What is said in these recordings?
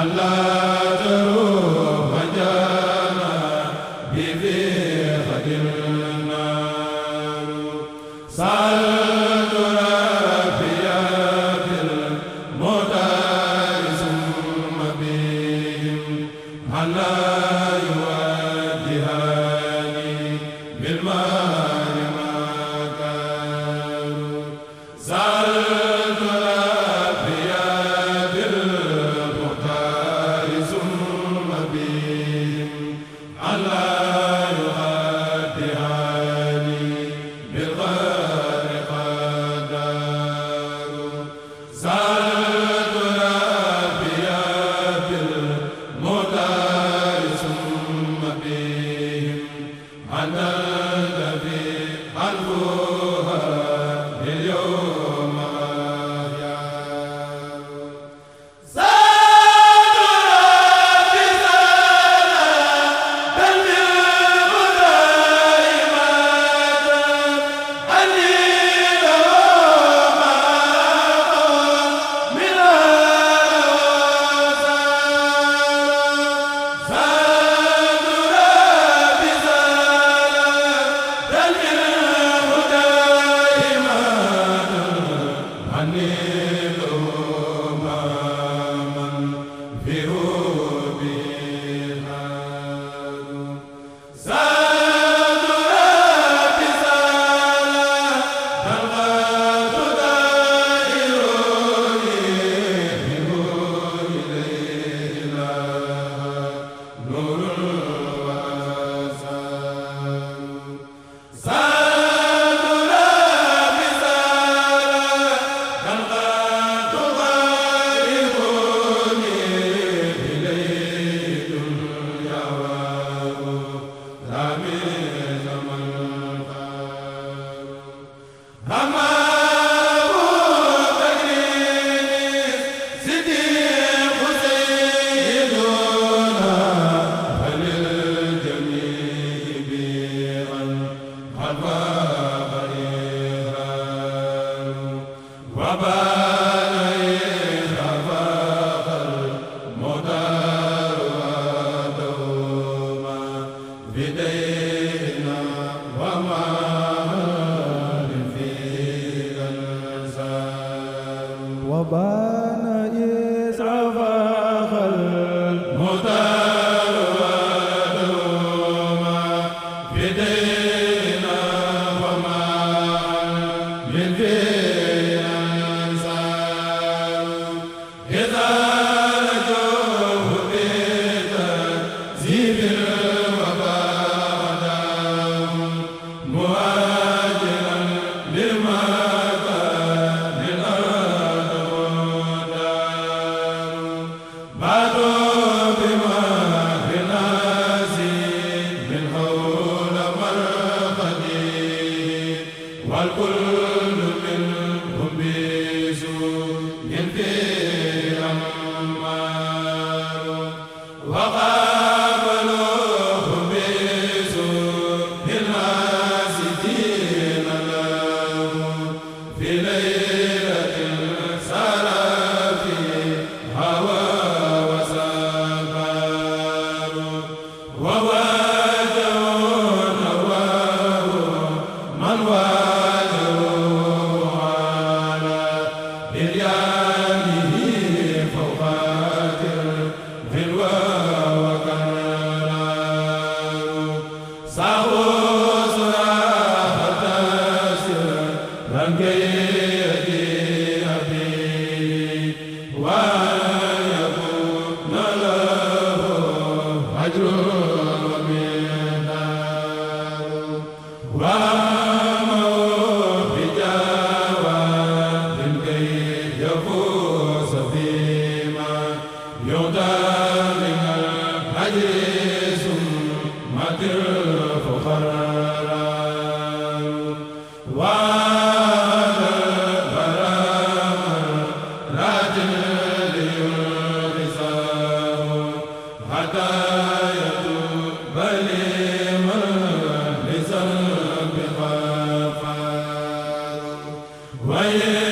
ala waaye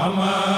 Ama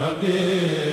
Nabi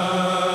Amen.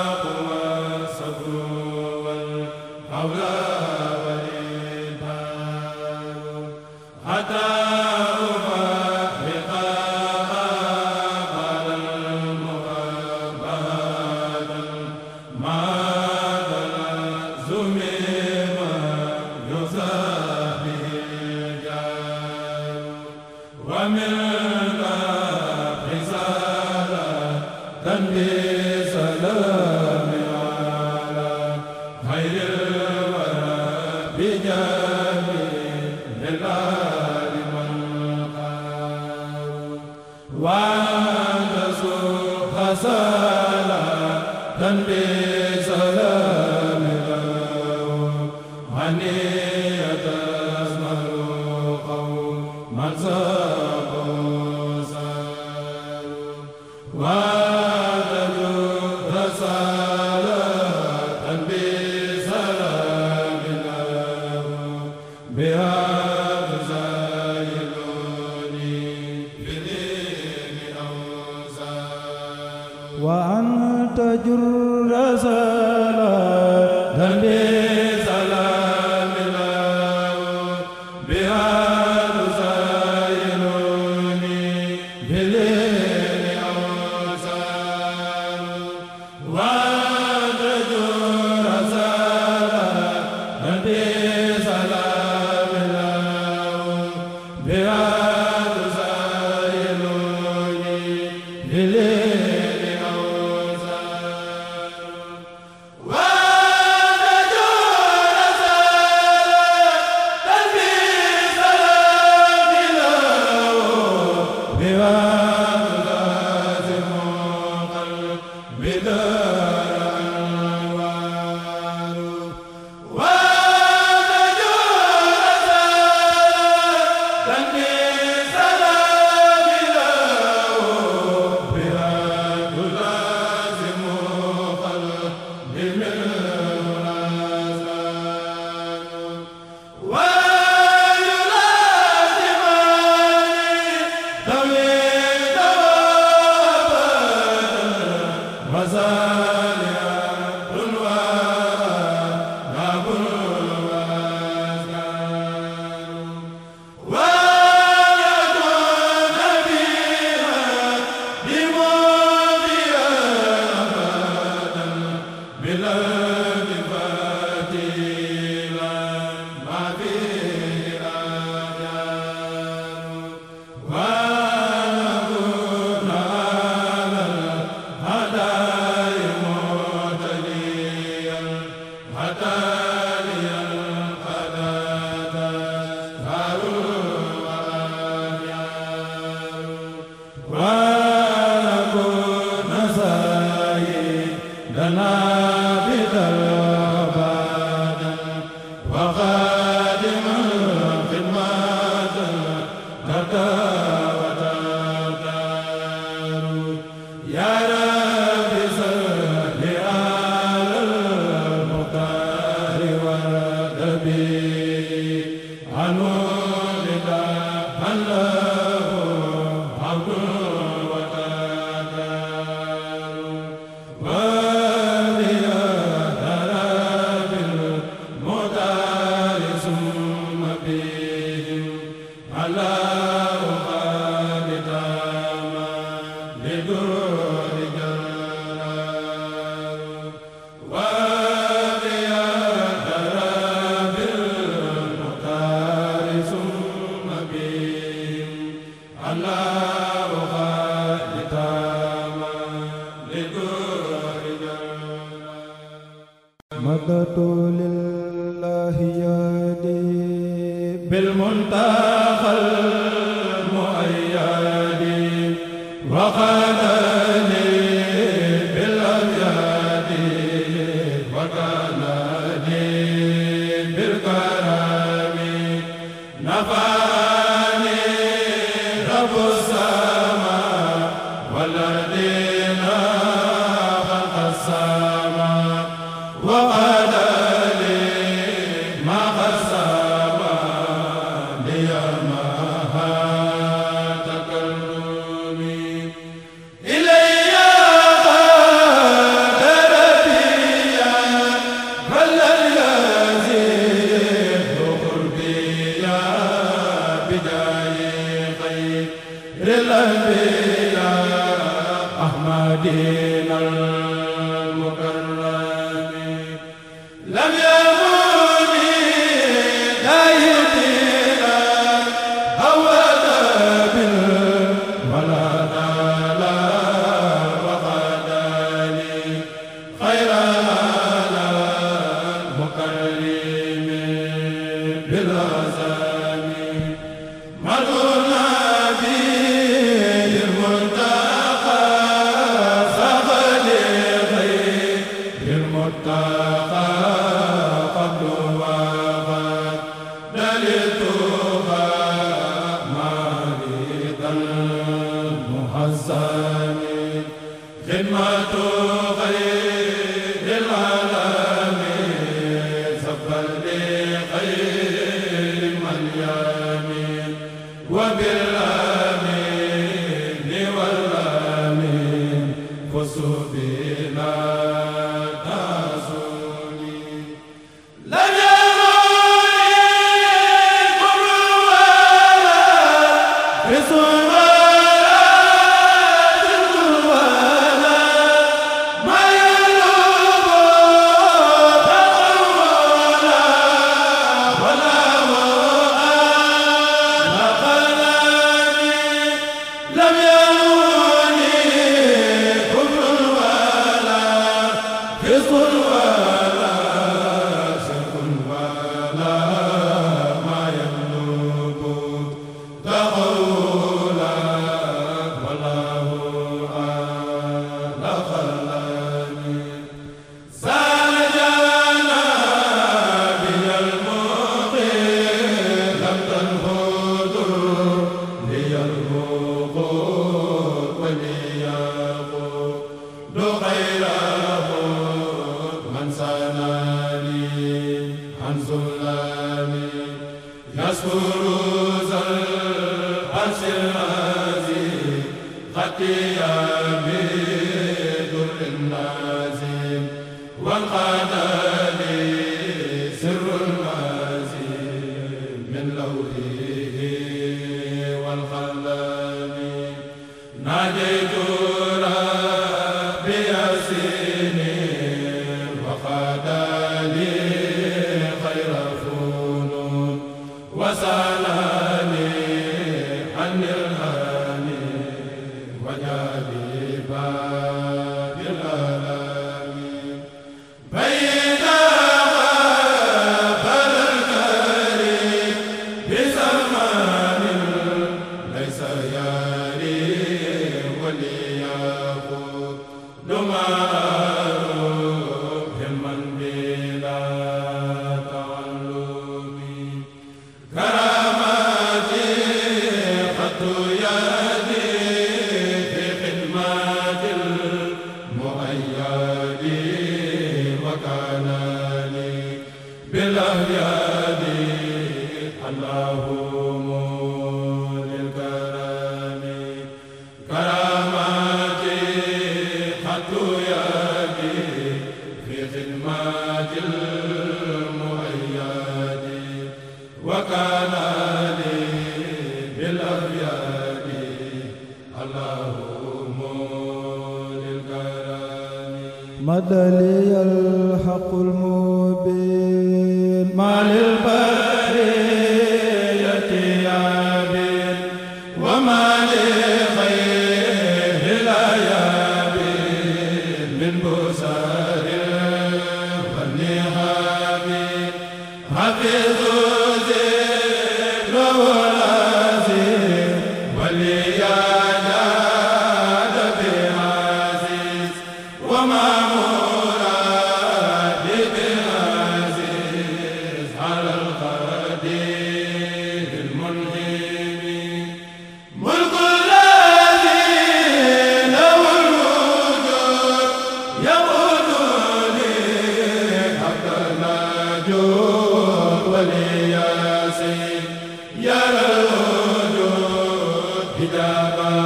Lahu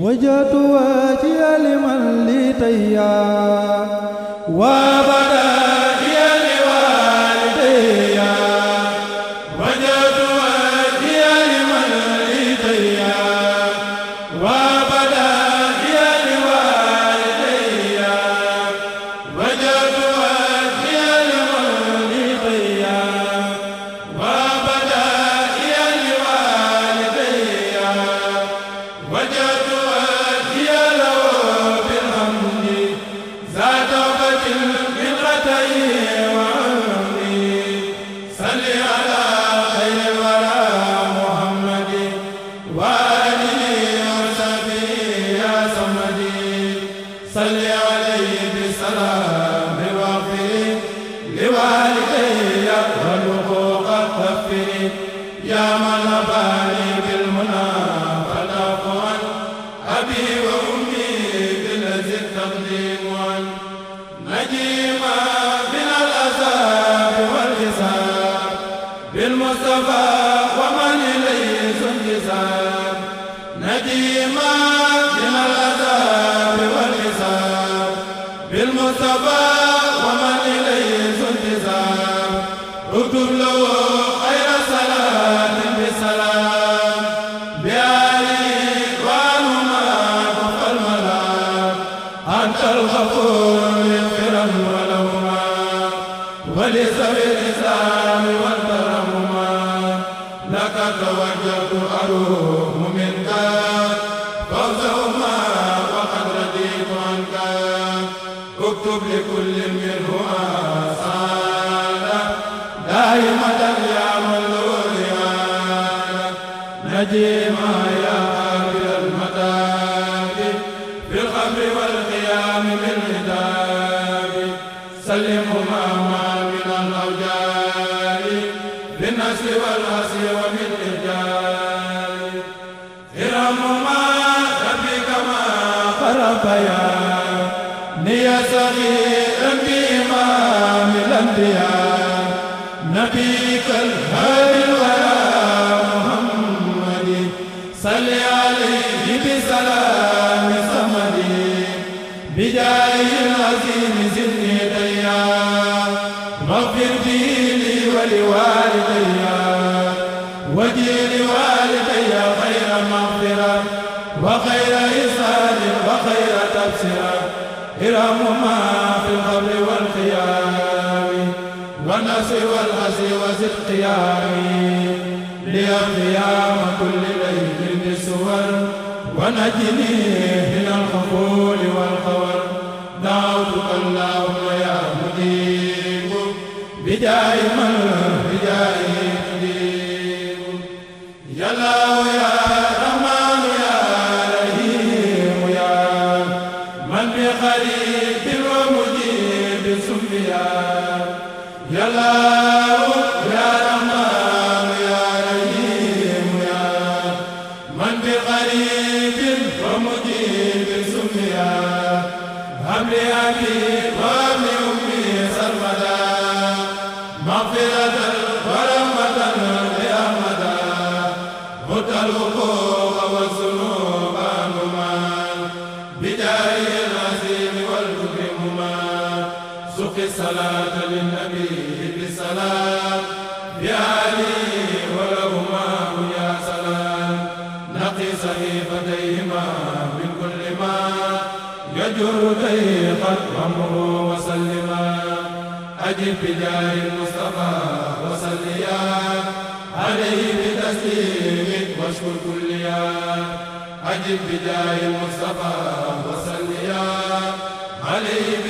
وجهت وجهي لمن لي تيا الإسلام والترهما لك توجهت أروح منك. فوزهما وقد رديت عنك. اكتب لكل منهما سعادة دائما يا من نجيما والغزي وزد قيامي لأقيام كل ليل بسور ونجني من الخفول والخور. دعوتك اللهم يا مجيب بداي من بداي مجيب. يا الله يا رحمن يا رحيم يا من بقريب ومجيب سميا بجاه المصطفى وصل يا عليه بتسليم واشكر كل يا أجب بجاه المصطفى وصل عليه